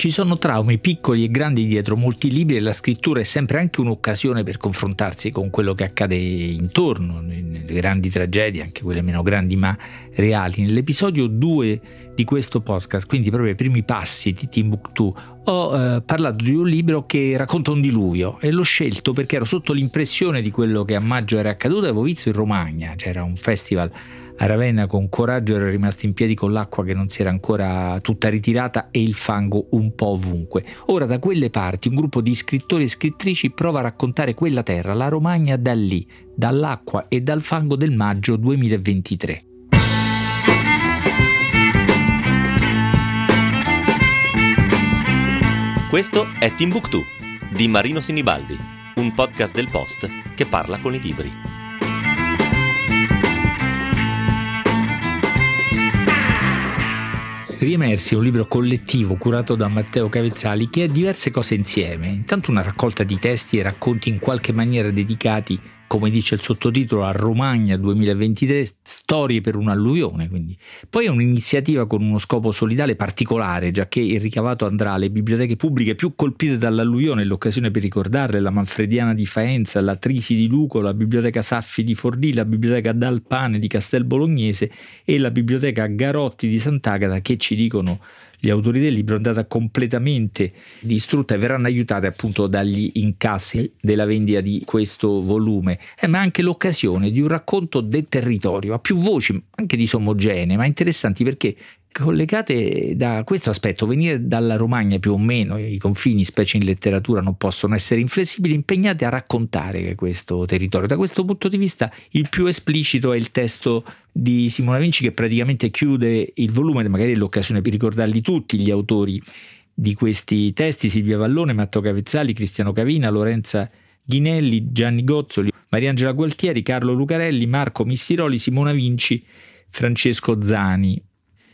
Ci sono traumi piccoli e grandi dietro molti libri e la scrittura è sempre anche un'occasione per confrontarsi con quello che accade intorno, nelle grandi tragedie, anche quelle meno grandi ma reali. Nell'episodio 2 di questo podcast, quindi proprio i primi passi di Timbuktu, ho eh, parlato di un libro che racconta un diluvio e l'ho scelto perché ero sotto l'impressione di quello che a maggio era accaduto, avevo visto in Romagna, c'era un festival a Ravenna con coraggio era rimasto in piedi con l'acqua che non si era ancora tutta ritirata e il fango un po' ovunque. Ora da quelle parti un gruppo di scrittori e scrittrici prova a raccontare quella terra, la Romagna da lì, dall'acqua e dal fango del maggio 2023. Questo è Timbuktu di Marino Sinibaldi, un podcast del Post che parla con i libri. Riemersi è un libro collettivo curato da Matteo Cavezzali che ha diverse cose insieme. Intanto una raccolta di testi e racconti in qualche maniera dedicati come dice il sottotitolo, a Romagna 2023, storie per un'alluvione. Quindi. Poi è un'iniziativa con uno scopo solidale particolare, già che il ricavato andrà alle biblioteche pubbliche più colpite dall'alluvione, l'occasione per ricordarle, la Manfrediana di Faenza, la Trisi di Luco, la Biblioteca Saffi di Forlì, la Biblioteca Dalpane di Castel Bolognese e la Biblioteca Garotti di Sant'Agata che ci dicono gli autori del libro è andata completamente distrutta e verranno aiutate appunto dagli incassi della vendita di questo volume, eh, ma anche l'occasione di un racconto del territorio a più voci, anche disomogenee, ma interessanti perché collegate da questo aspetto, venire dalla Romagna più o meno, i confini, specie in letteratura, non possono essere inflessibili, impegnate a raccontare questo territorio. Da questo punto di vista il più esplicito è il testo di Simona Vinci che praticamente chiude il volume, magari è l'occasione per ricordarli tutti gli autori di questi testi, Silvia Vallone, Matteo Cavezzali, Cristiano Cavina, Lorenza Ghinelli, Gianni Gozzoli, Mariangela Gualtieri, Carlo Lucarelli, Marco Mistiroli, Simona Vinci, Francesco Zani.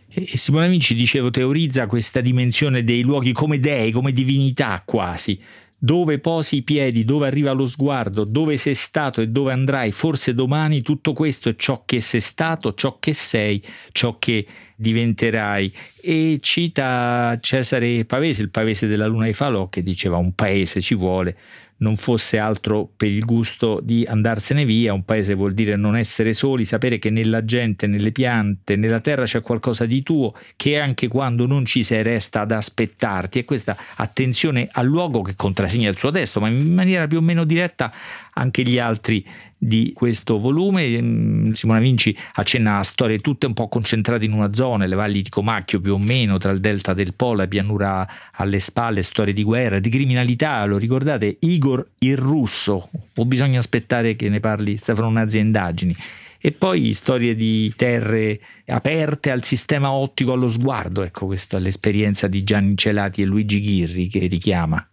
E Simona Vinci, dicevo, teorizza questa dimensione dei luoghi come dei, come divinità quasi, dove posi i piedi, dove arriva lo sguardo, dove sei stato e dove andrai, forse domani tutto questo è ciò che sei stato, ciò che sei, ciò che diventerai. E cita Cesare Pavese, il Pavese della Luna di Falò, che diceva un paese ci vuole, non fosse altro per il gusto di andarsene via. Un paese vuol dire non essere soli, sapere che nella gente, nelle piante, nella terra c'è qualcosa di tuo che anche quando non ci sei resta ad aspettarti. E questa attenzione al luogo che contrassegna il suo testo, ma in maniera più o meno diretta anche gli altri di questo volume. Mm, Simona Vinci accenna a storie tutte un po' concentrate in una zona, le valli di Comacchio più o meno, tra il delta del Po, la pianura alle spalle, storie di guerra, di criminalità, lo ricordate? Igor il russo, o bisogna aspettare che ne parli Stefano Nazzi indagini? E poi storie di terre aperte al sistema ottico allo sguardo, ecco questa è l'esperienza di Gianni Celati e Luigi Ghirri che richiama.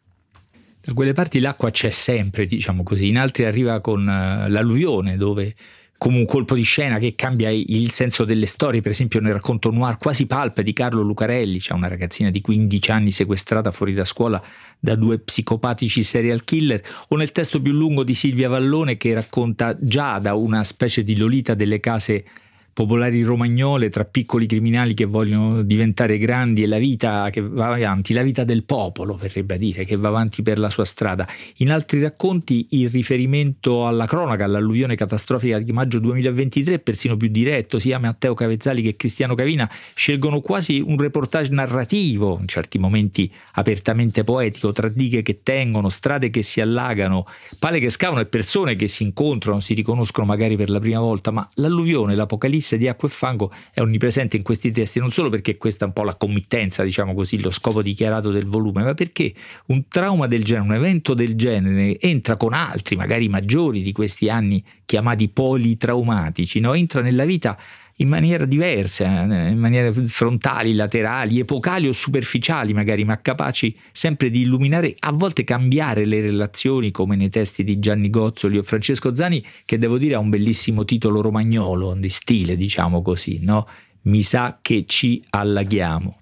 Da quelle parti l'acqua c'è sempre, diciamo così, in altri arriva con uh, l'alluvione dove come un colpo di scena che cambia il senso delle storie, per esempio nel racconto noir quasi palpe di Carlo Lucarelli, c'è una ragazzina di 15 anni sequestrata fuori da scuola da due psicopatici serial killer, o nel testo più lungo di Silvia Vallone che racconta già da una specie di Lolita delle case popolari romagnole tra piccoli criminali che vogliono diventare grandi e la vita che va avanti, la vita del popolo verrebbe a dire, che va avanti per la sua strada. In altri racconti il riferimento alla cronaca, all'alluvione catastrofica di maggio 2023 è persino più diretto, sia Matteo Cavezzali che Cristiano Cavina scelgono quasi un reportage narrativo, in certi momenti apertamente poetico, tra dighe che tengono, strade che si allagano, pale che scavano e persone che si incontrano, si riconoscono magari per la prima volta, ma l'alluvione, l'apocalisse l'apocalisse di acqua e fango è onnipresente in questi testi, non solo perché questa è un po' la committenza, diciamo così, lo scopo dichiarato del volume, ma perché un trauma del genere, un evento del genere entra con altri, magari maggiori di questi anni chiamati politraumatici, no? entra nella vita in maniera diversa, eh, in maniere frontali, laterali, epocali o superficiali magari, ma capaci sempre di illuminare, a volte cambiare le relazioni, come nei testi di Gianni Gozzoli o Francesco Zani, che devo dire ha un bellissimo titolo romagnolo, di stile, diciamo così, no? Mi sa che ci allaghiamo.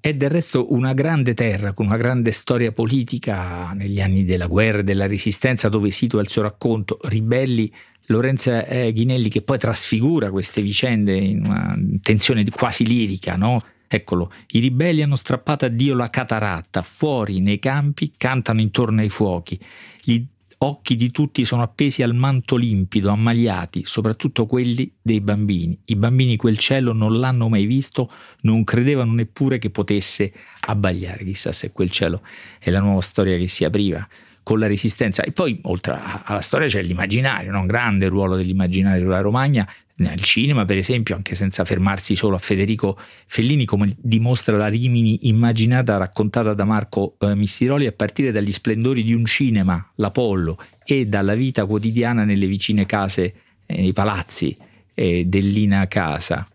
È del resto una grande terra con una grande storia politica negli anni della guerra e della resistenza dove situa il suo racconto Ribelli Lorenza eh, Ghinelli che poi trasfigura queste vicende in una tensione quasi lirica, no? Eccolo, i ribelli hanno strappato a Dio la cataratta, fuori nei campi cantano intorno ai fuochi. Gli occhi di tutti sono appesi al manto limpido, ammaliati, soprattutto quelli dei bambini. I bambini quel cielo non l'hanno mai visto, non credevano neppure che potesse abbagliare. Chissà se quel cielo è la nuova storia che si apriva con la resistenza. E poi, oltre alla storia, c'è l'immaginario, no? un grande ruolo dell'immaginario della Romagna nel cinema, per esempio, anche senza fermarsi solo a Federico Fellini, come dimostra la Rimini immaginata raccontata da Marco eh, Mistiroli a partire dagli splendori di un cinema, l'Apollo, e dalla vita quotidiana nelle vicine case, eh, nei palazzi eh, dell'Ina Casa.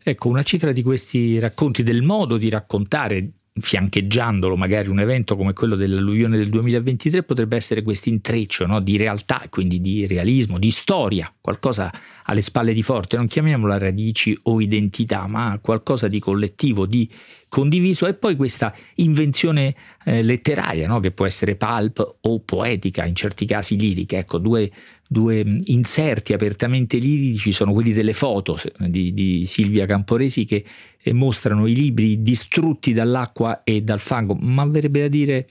Ecco, una cifra di questi racconti, del modo di raccontare fiancheggiandolo magari un evento come quello dell'alluvione del 2023 potrebbe essere questo intreccio no? di realtà, quindi di realismo, di storia, qualcosa alle spalle di forte, non chiamiamola radici o identità, ma qualcosa di collettivo, di condiviso e poi questa invenzione eh, letteraria no? che può essere pulp o poetica, in certi casi lirica, ecco due due inserti apertamente lirici sono quelli delle foto di, di Silvia Camporesi che eh, mostrano i libri distrutti dall'acqua e dal fango, ma verrebbe da dire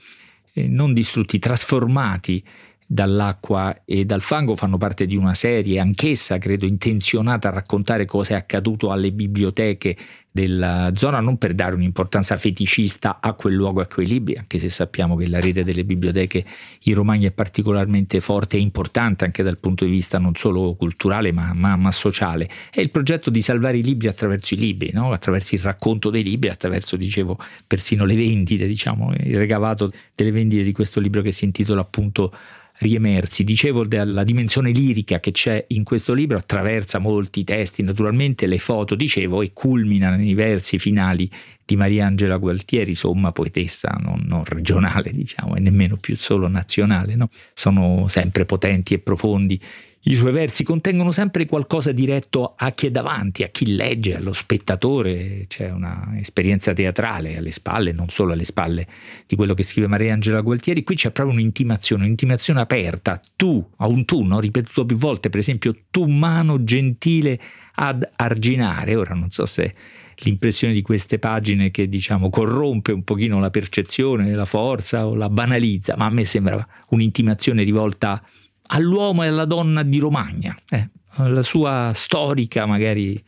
eh, non distrutti, trasformati dall'acqua e dal fango fanno parte di una serie, anch'essa credo intenzionata a raccontare cosa è accaduto alle biblioteche della zona, non per dare un'importanza feticista a quel luogo e a quei libri, anche se sappiamo che la rete delle biblioteche in Romagna è particolarmente forte e importante anche dal punto di vista non solo culturale ma, ma, ma sociale. È il progetto di salvare i libri attraverso i libri, no? attraverso il racconto dei libri, attraverso, dicevo, persino le vendite, diciamo, il regavato delle vendite di questo libro che si intitola appunto riemersi. Dicevo della dimensione lirica che c'è in questo libro, attraversa molti testi, naturalmente le foto, dicevo, e culmina nei versi finali di Mariangela Gualtieri, insomma poetessa non, non regionale, diciamo, e nemmeno più solo nazionale, no? sono sempre potenti e profondi i suoi versi contengono sempre qualcosa diretto a chi è davanti, a chi legge, allo spettatore, c'è un'esperienza teatrale alle spalle, non solo alle spalle di quello che scrive Maria Angela Gualtieri, qui c'è proprio un'intimazione, un'intimazione aperta, tu, a un tu, no? ripetuto più volte, per esempio, tu mano gentile ad arginare, ora non so se l'impressione di queste pagine che diciamo corrompe un pochino la percezione, la forza o la banalizza, ma a me sembra un'intimazione rivolta a all'uomo e alla donna di Romagna, eh, la sua storica magari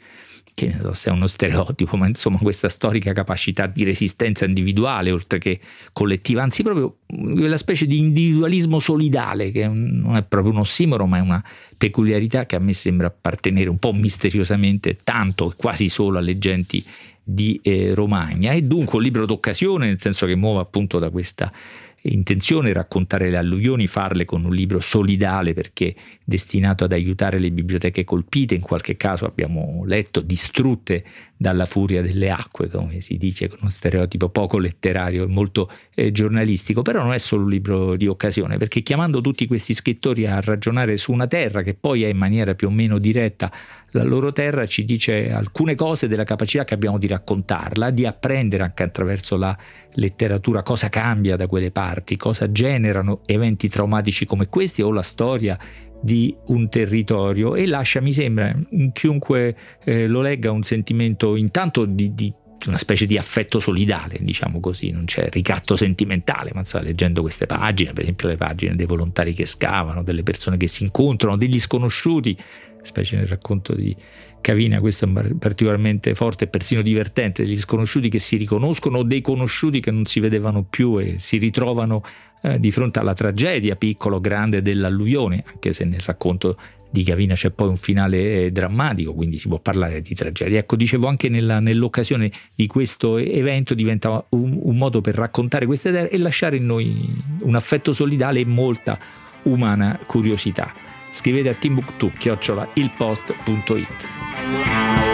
che ne so se è uno stereotipo, ma insomma questa storica capacità di resistenza individuale oltre che collettiva, anzi proprio quella specie di individualismo solidale che non è proprio un ossimoro ma è una peculiarità che a me sembra appartenere un po' misteriosamente tanto e quasi solo alle genti di eh, Romagna. È dunque un libro d'occasione nel senso che muove appunto da questa intenzione raccontare le alluvioni, farle con un libro solidale perché destinato ad aiutare le biblioteche colpite, in qualche caso abbiamo letto distrutte dalla furia delle acque, come si dice con uno stereotipo poco letterario e molto eh, giornalistico, però non è solo un libro di occasione, perché chiamando tutti questi scrittori a ragionare su una terra che poi è in maniera più o meno diretta la loro terra, ci dice alcune cose della capacità che abbiamo di raccontarla, di apprendere anche attraverso la letteratura cosa cambia da quelle parti, cosa generano eventi traumatici come questi o la storia di un territorio. E lascia, mi sembra, chiunque eh, lo legga un sentimento intanto di, di, una specie di affetto solidale, diciamo così, non c'è ricatto sentimentale, ma sta leggendo queste pagine, per esempio le pagine dei volontari che scavano, delle persone che si incontrano, degli sconosciuti, specie nel racconto di Cavina, questo è particolarmente forte e persino divertente, degli sconosciuti che si riconoscono o dei conosciuti che non si vedevano più e si ritrovano eh, di fronte alla tragedia piccolo o grande dell'alluvione, anche se nel racconto di Cavina c'è poi un finale eh, drammatico, quindi si può parlare di tragedia. Ecco, dicevo anche nella, nell'occasione di questo evento diventa un, un modo per raccontare queste idee e lasciare in noi un affetto solidale e molta umana curiosità. Scrivete a timbuktu-ilpost.it.